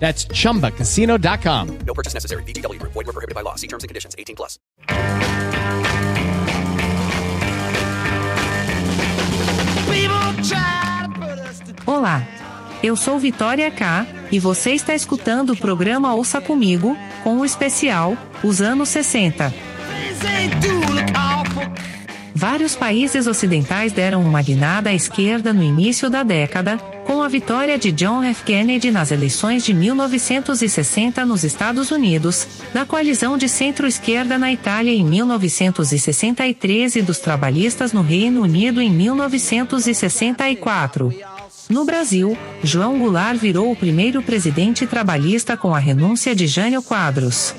That's chumbacasino.com. No purchase necessary. VGW Group. Void were prohibited by law. See terms and conditions. 18 plus. Olá, eu sou Vitória K e você está escutando o programa Ouça Comigo, com o especial Os Anos 60. Vários países ocidentais deram uma guinada à esquerda no início da década, com a vitória de John F. Kennedy nas eleições de 1960 nos Estados Unidos, da coalizão de centro-esquerda na Itália em 1963 e dos trabalhistas no Reino Unido em 1964. No Brasil, João Goulart virou o primeiro presidente trabalhista com a renúncia de Jânio Quadros.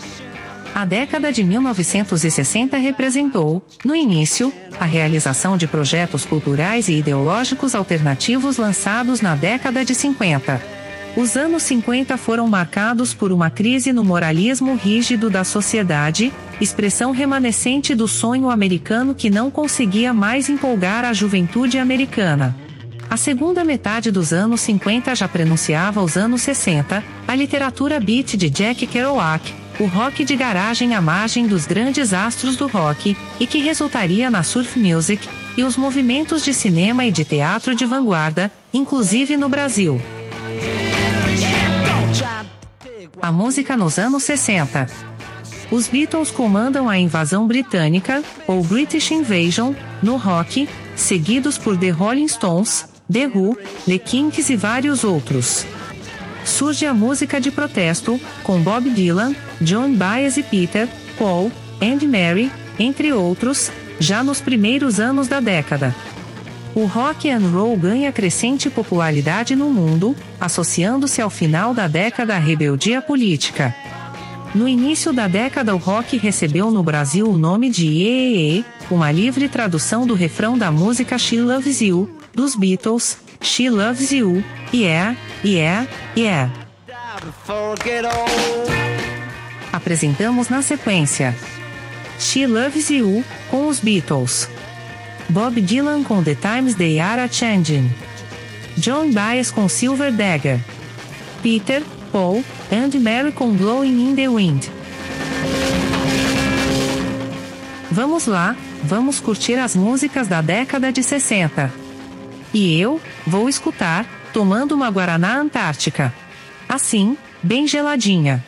A década de 1960 representou, no início, a realização de projetos culturais e ideológicos alternativos lançados na década de 50. Os anos 50 foram marcados por uma crise no moralismo rígido da sociedade, expressão remanescente do sonho americano que não conseguia mais empolgar a juventude americana. A segunda metade dos anos 50 já prenunciava os anos 60, a literatura beat de Jack Kerouac, o rock de garagem à margem dos grandes astros do rock, e que resultaria na surf music, e os movimentos de cinema e de teatro de vanguarda, inclusive no Brasil. A música nos anos 60. Os Beatles comandam a invasão britânica, ou British Invasion, no rock, seguidos por The Rolling Stones, The Who, The Kinks e vários outros. Surge a música de protesto, com Bob Dylan, John Baez e Peter, Paul, and Mary, entre outros, já nos primeiros anos da década. O rock and roll ganha crescente popularidade no mundo, associando-se ao final da década à rebeldia política. No início da década, o rock recebeu no Brasil o nome de EEE, uma livre tradução do refrão da música She Loves You, dos Beatles, She Loves You, Yeah, Yeah, Yeah. Apresentamos na sequência She Loves You, com os Beatles. Bob Dylan com The Times They Are a Changing. John Baez com Silver Dagger. Peter, Paul, and Mary com Blowing in the Wind. Vamos lá, vamos curtir as músicas da década de 60. E eu, vou escutar, tomando uma Guaraná Antártica. Assim, bem geladinha.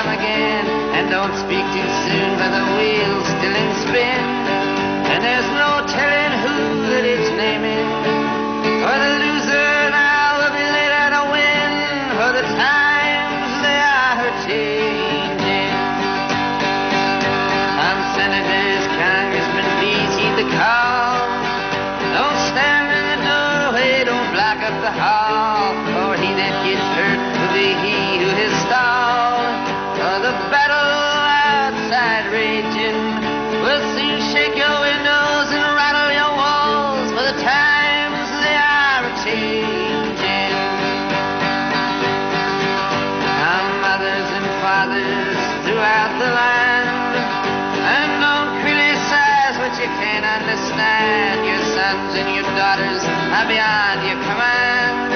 Come again. And don't speak too soon, for the wheel's still in spin. And there's no telling who that it's naming. For the loser now will be later to win. For the times they are changing. Some senators, congressmen, please heed the call. Daughters are beyond your command.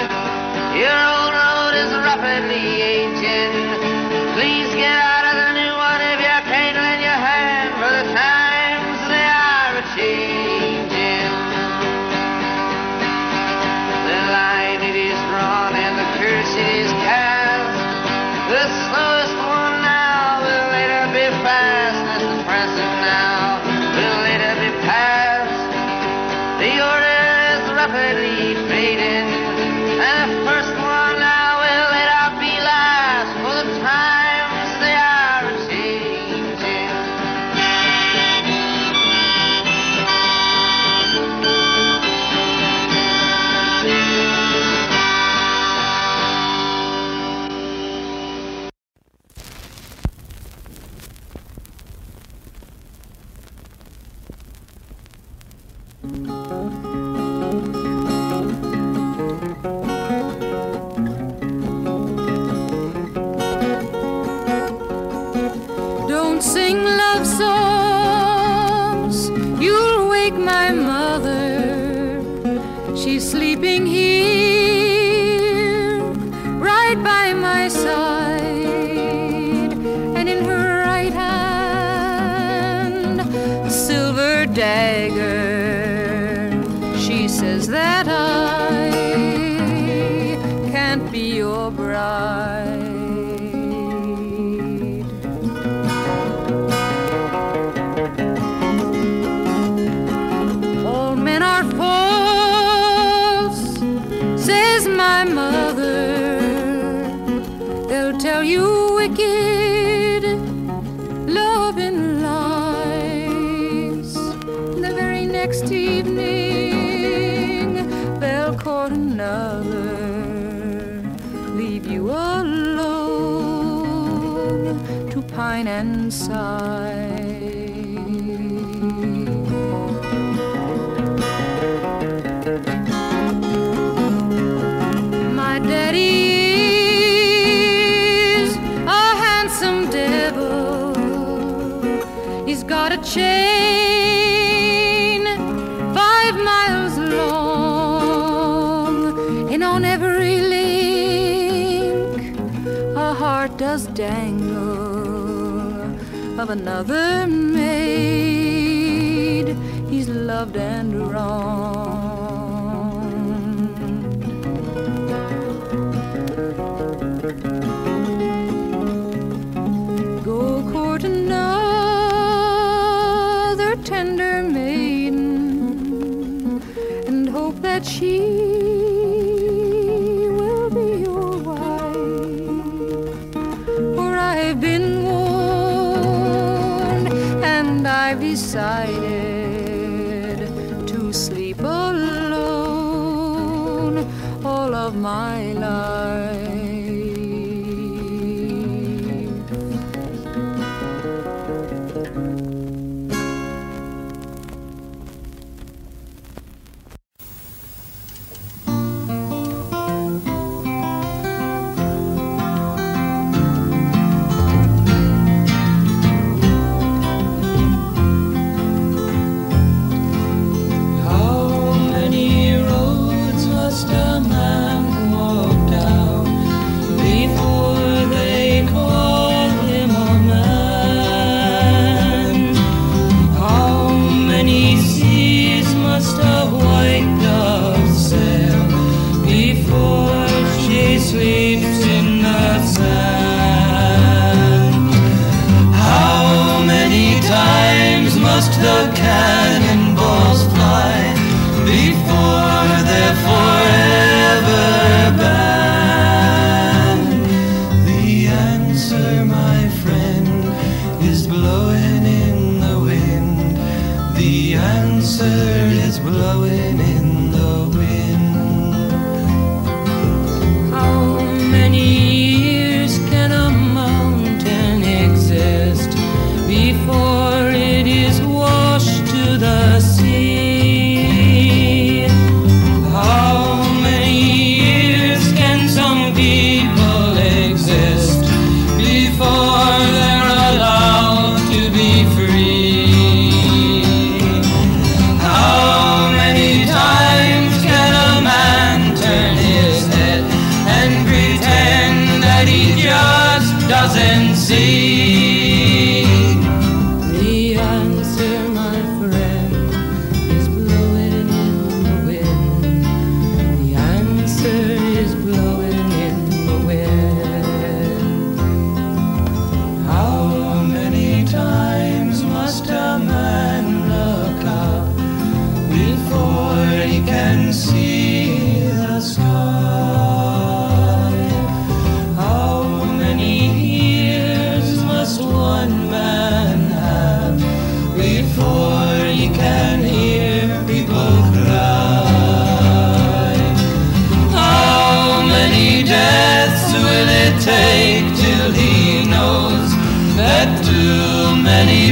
Your old road is rapidly aging. Please get out of the new one if you can't lend your hand. For the times they are changing. The line it is drawn and the curse it is cast. The slowest one now will later be fast as the present now rapidly fading, sigh. My daddy is a handsome devil. He's got a chain five miles long, and on every link a heart does dangle of another maid he's loved and wronged. inside.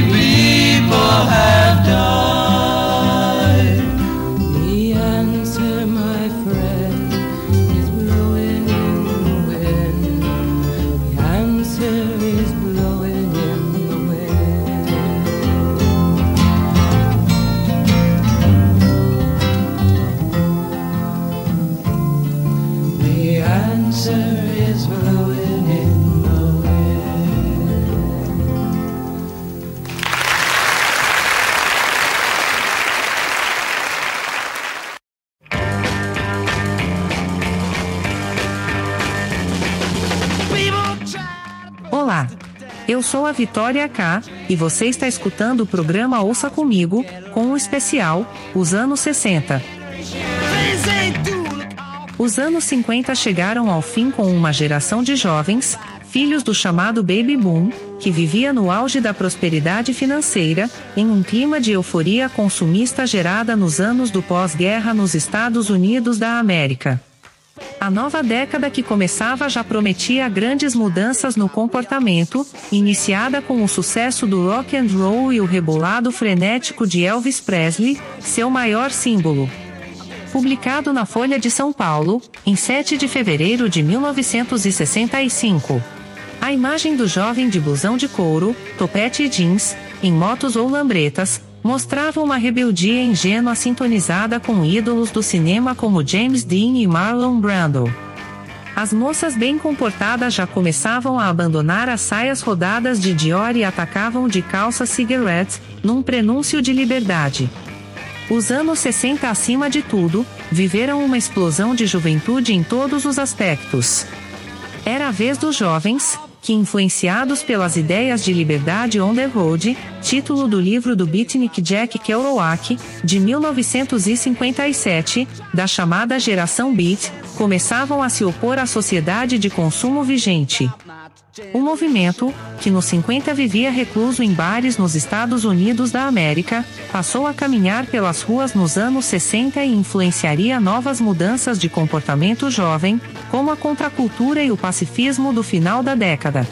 baby. Sou a Vitória K, e você está escutando o programa Ouça Comigo, com o especial Os Anos 60. Os anos 50 chegaram ao fim com uma geração de jovens, filhos do chamado Baby Boom, que vivia no auge da prosperidade financeira, em um clima de euforia consumista gerada nos anos do pós-guerra nos Estados Unidos da América. A nova década que começava já prometia grandes mudanças no comportamento, iniciada com o sucesso do rock and roll e o rebolado frenético de Elvis Presley, seu maior símbolo. Publicado na Folha de São Paulo, em 7 de fevereiro de 1965. A imagem do jovem de blusão de couro, topete e jeans, em motos ou lambretas, mostrava uma rebeldia ingênua sintonizada com ídolos do cinema como James Dean e Marlon Brando. As moças bem comportadas já começavam a abandonar as saias rodadas de Dior e atacavam de calça cigarettes, num prenúncio de liberdade. Os anos 60 acima de tudo, viveram uma explosão de juventude em todos os aspectos. Era a vez dos jovens, que influenciados pelas ideias de liberdade on the road, título do livro do beatnik Jack Kerouac, de 1957, da chamada geração beat, começavam a se opor à sociedade de consumo vigente. O movimento, que nos 50 vivia recluso em bares nos Estados Unidos da América, passou a caminhar pelas ruas nos anos 60 e influenciaria novas mudanças de comportamento jovem, como a contracultura e o pacifismo do final da década.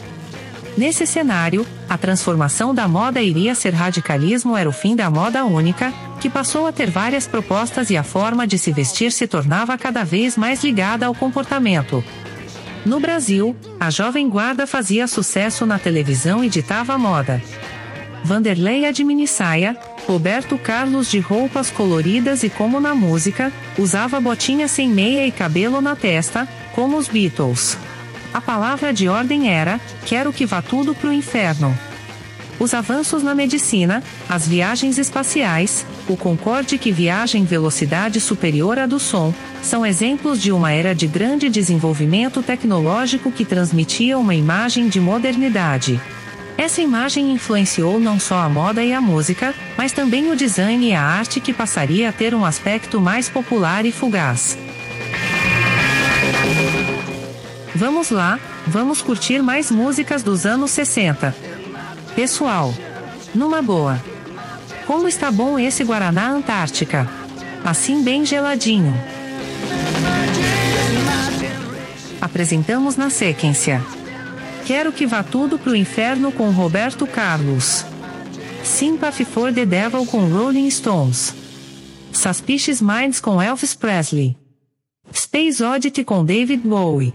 Nesse cenário, a transformação da moda iria ser radicalismo era o fim da moda única, que passou a ter várias propostas e a forma de se vestir se tornava cada vez mais ligada ao comportamento. No Brasil, a Jovem Guarda fazia sucesso na televisão e ditava moda. Vanderlei Adminissaia, Roberto Carlos de roupas coloridas e como na música, usava botinha sem meia e cabelo na testa, como os Beatles. A palavra de ordem era: quero que vá tudo pro inferno. Os avanços na medicina, as viagens espaciais, o Concorde que viaja em velocidade superior à do som, são exemplos de uma era de grande desenvolvimento tecnológico que transmitia uma imagem de modernidade. Essa imagem influenciou não só a moda e a música, mas também o design e a arte que passaria a ter um aspecto mais popular e fugaz. Vamos lá, vamos curtir mais músicas dos anos 60. Pessoal, numa boa. Como está bom esse Guaraná Antártica? Assim bem geladinho. Apresentamos na sequência. Quero que vá tudo pro inferno com Roberto Carlos. Sympathy for the Devil com Rolling Stones. Suspicious Minds com Elvis Presley. Space Oddity com David Bowie.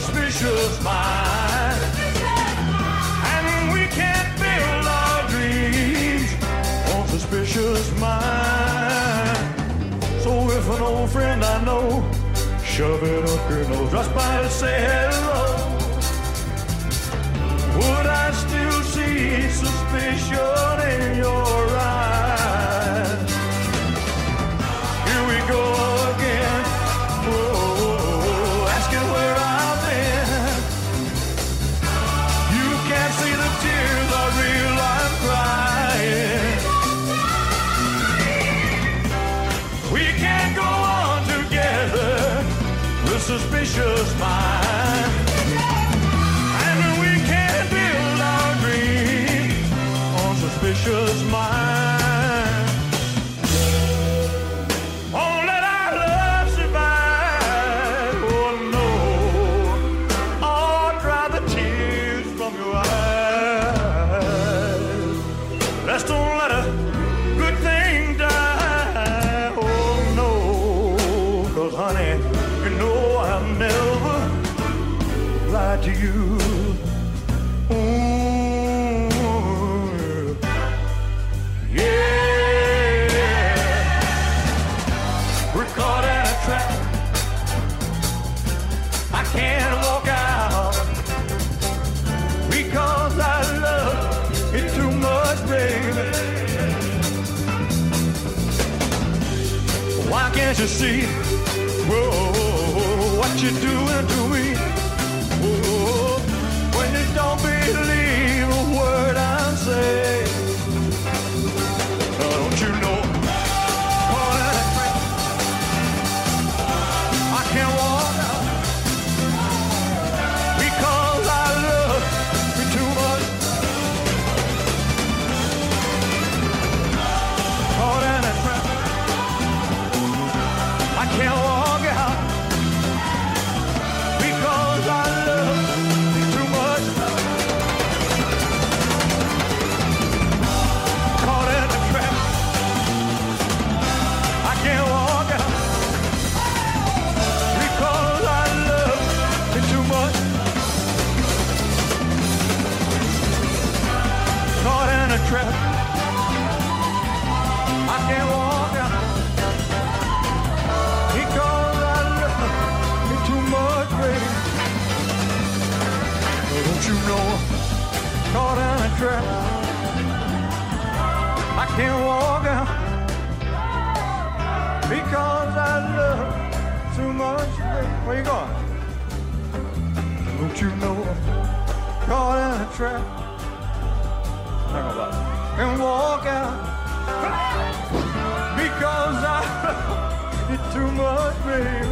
suspicious mind. And we can't build our dreams on suspicious mind. So if an old friend I know, shove it up your nose, just by to say hello. Would I still see suspicious? Where you going? Don't you know I'm caught in a trap? Talk about it. And walk out because I need too much, baby.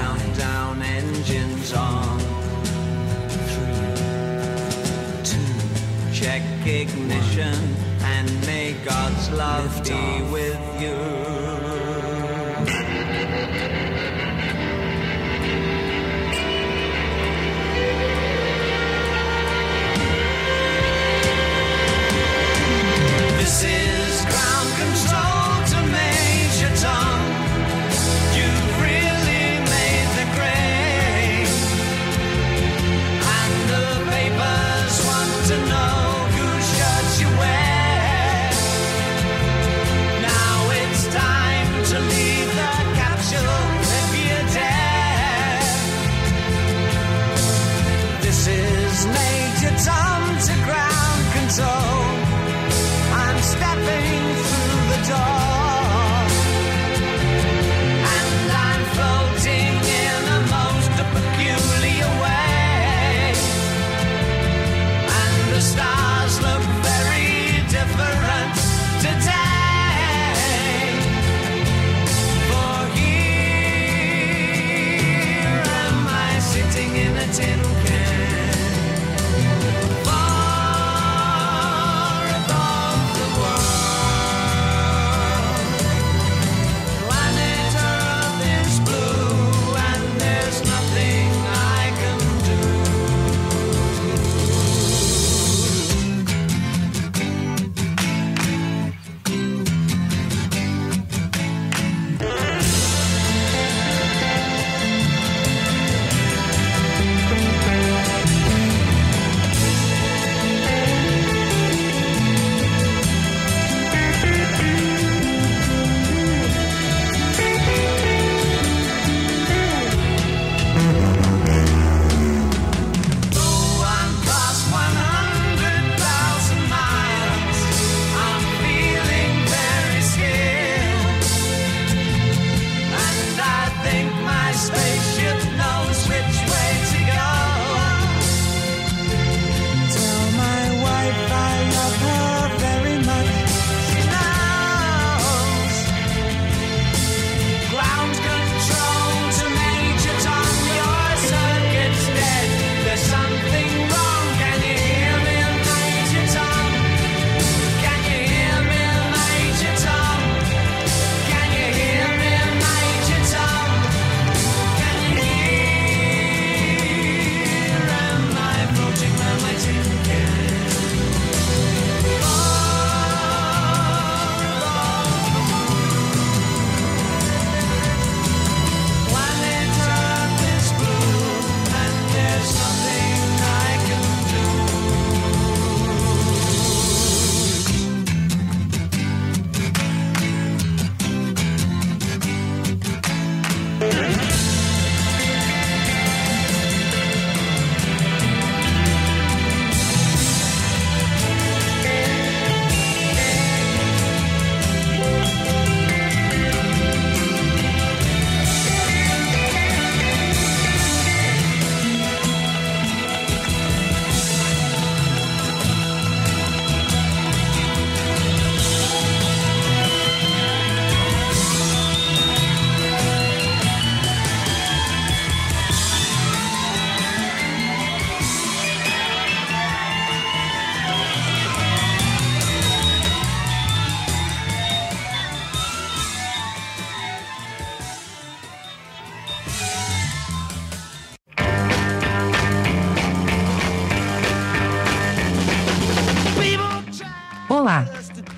Countdown, engines on. Three, two, check ignition, and may God's love Lift be off. with you. This is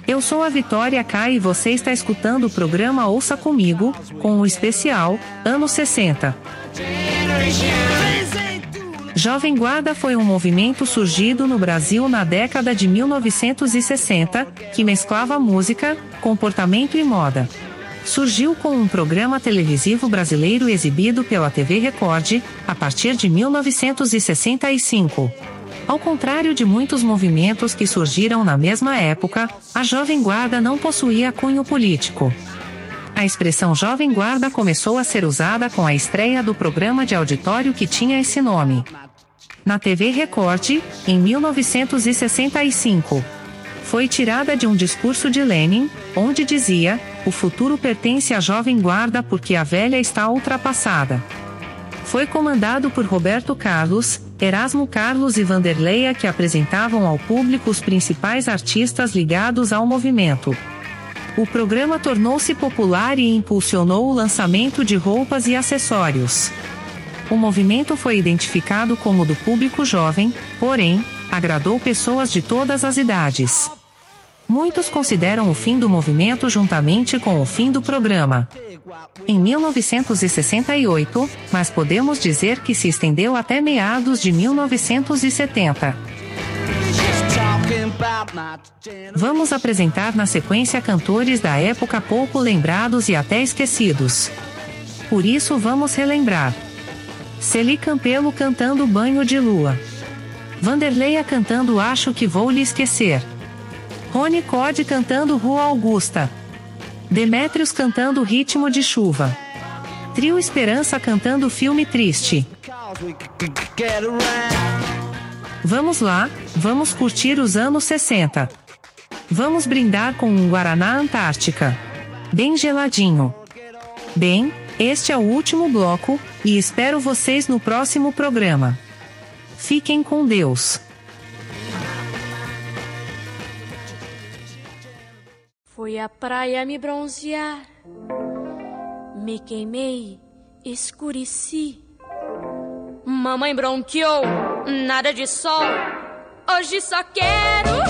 Eu sou a Vitória K e você está escutando o programa Ouça Comigo, com o especial Anos 60. Jovem Guarda foi um movimento surgido no Brasil na década de 1960, que mesclava música, comportamento e moda. Surgiu com um programa televisivo brasileiro exibido pela TV Record, a partir de 1965. Ao contrário de muitos movimentos que surgiram na mesma época, a Jovem Guarda não possuía cunho político. A expressão Jovem Guarda começou a ser usada com a estreia do programa de auditório que tinha esse nome. Na TV Record, em 1965. Foi tirada de um discurso de Lenin, onde dizia: o futuro pertence à Jovem Guarda porque a velha está ultrapassada. Foi comandado por Roberto Carlos, Erasmo Carlos e Vanderleia que apresentavam ao público os principais artistas ligados ao movimento. O programa tornou-se popular e impulsionou o lançamento de roupas e acessórios. O movimento foi identificado como do público jovem, porém, agradou pessoas de todas as idades. Muitos consideram o fim do movimento juntamente com o fim do programa. Em 1968, mas podemos dizer que se estendeu até meados de 1970. Vamos apresentar na sequência cantores da época pouco lembrados e até esquecidos. Por isso vamos relembrar. Celi Campelo cantando Banho de Lua. Vanderleia cantando Acho que Vou Lhe Esquecer. Rony Code cantando Rua Augusta. Demétrios cantando Ritmo de Chuva. Trio Esperança cantando Filme Triste. Vamos lá, vamos curtir os anos 60. Vamos brindar com um Guaraná Antártica. Bem geladinho. Bem, este é o último bloco, e espero vocês no próximo programa. Fiquem com Deus. Fui à praia me bronzear, me queimei, escureci. Mamãe bronqueou, nada de sol. Hoje só quero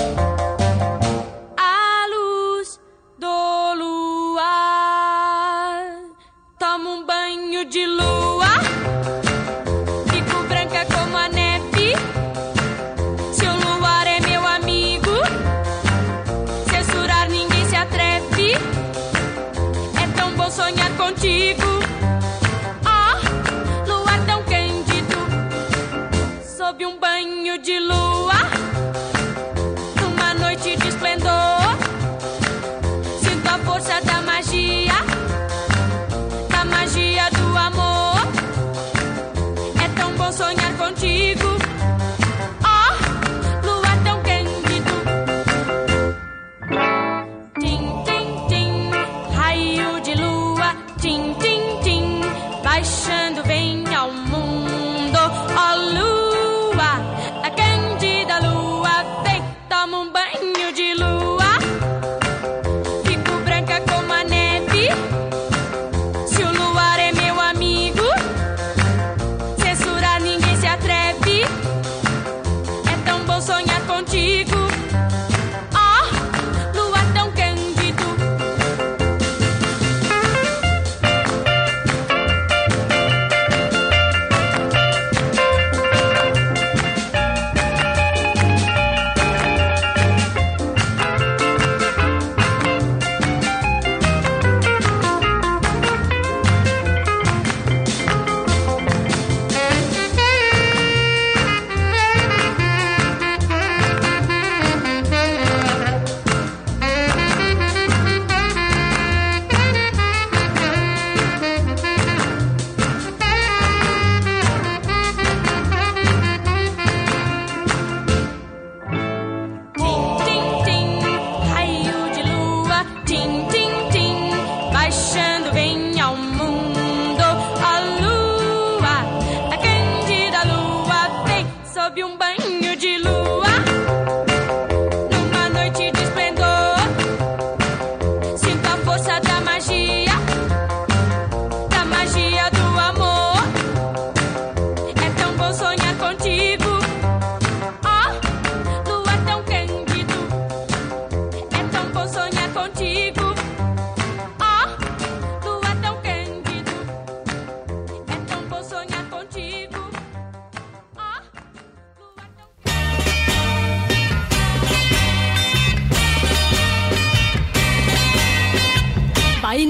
boom, bang.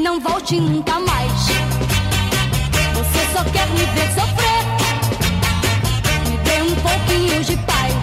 Não volte nunca mais. Você só quer me ver sofrer. Me dê um pouquinho de paz.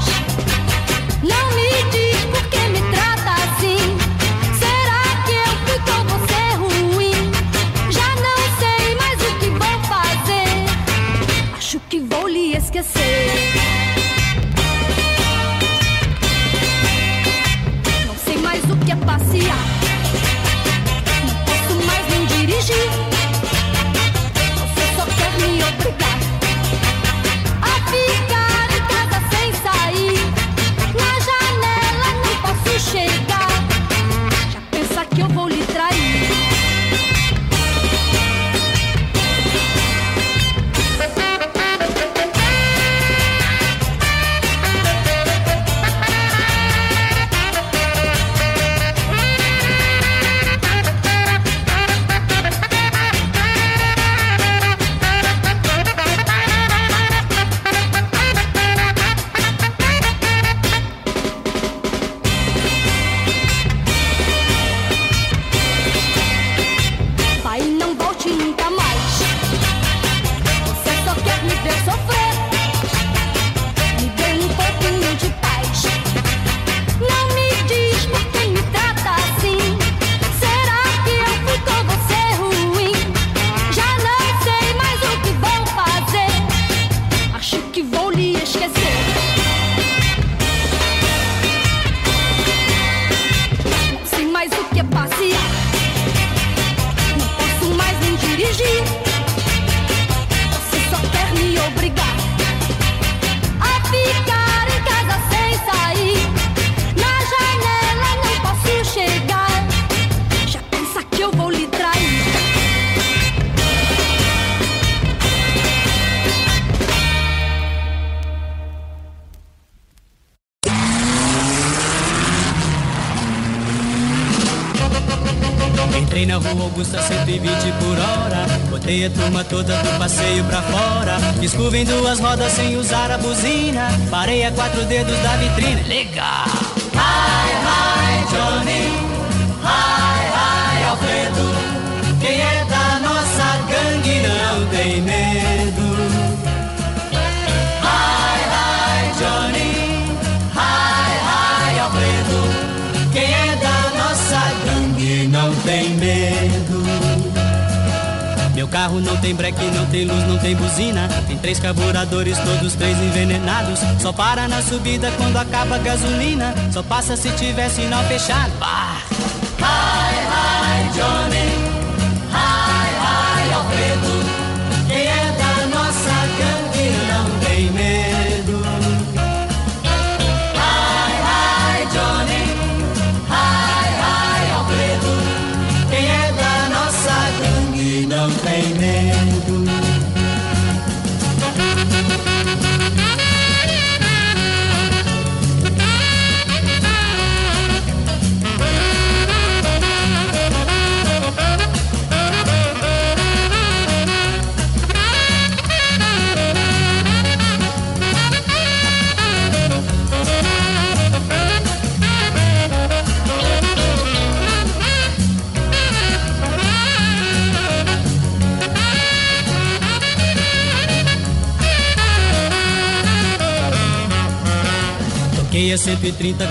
Augusta 120 por hora. Botei a turma toda do passeio pra fora. Fiz em duas rodas sem usar a buzina. Parei a quatro dedos da vitrine. Legal! Hi, hi, Johnny. Hi, hi, Alfredo. Quem é da nossa gangue não tem medo. Carro não tem breque, não tem luz, não tem buzina. Tem três carburadores, todos três envenenados. Só para na subida quando acaba a gasolina. Só passa se tiver sinal fechado. Bah! Hi, hi, Johnny. Hi,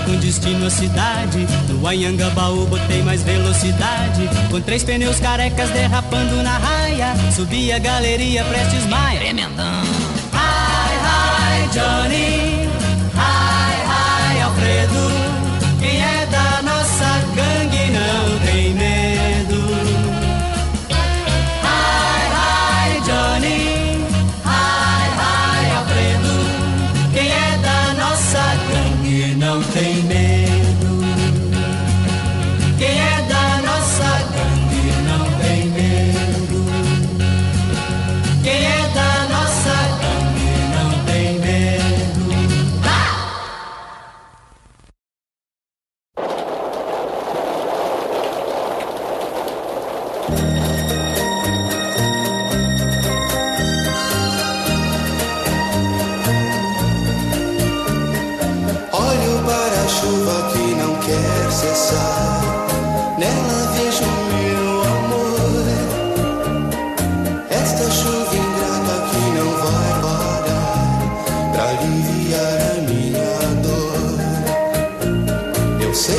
com destino à cidade. No Anhangabaú botei mais velocidade. Com três pneus carecas derrapando na raia. Subi a galeria Prestes Maia. Tremendão. Hi, hi, Johnny. say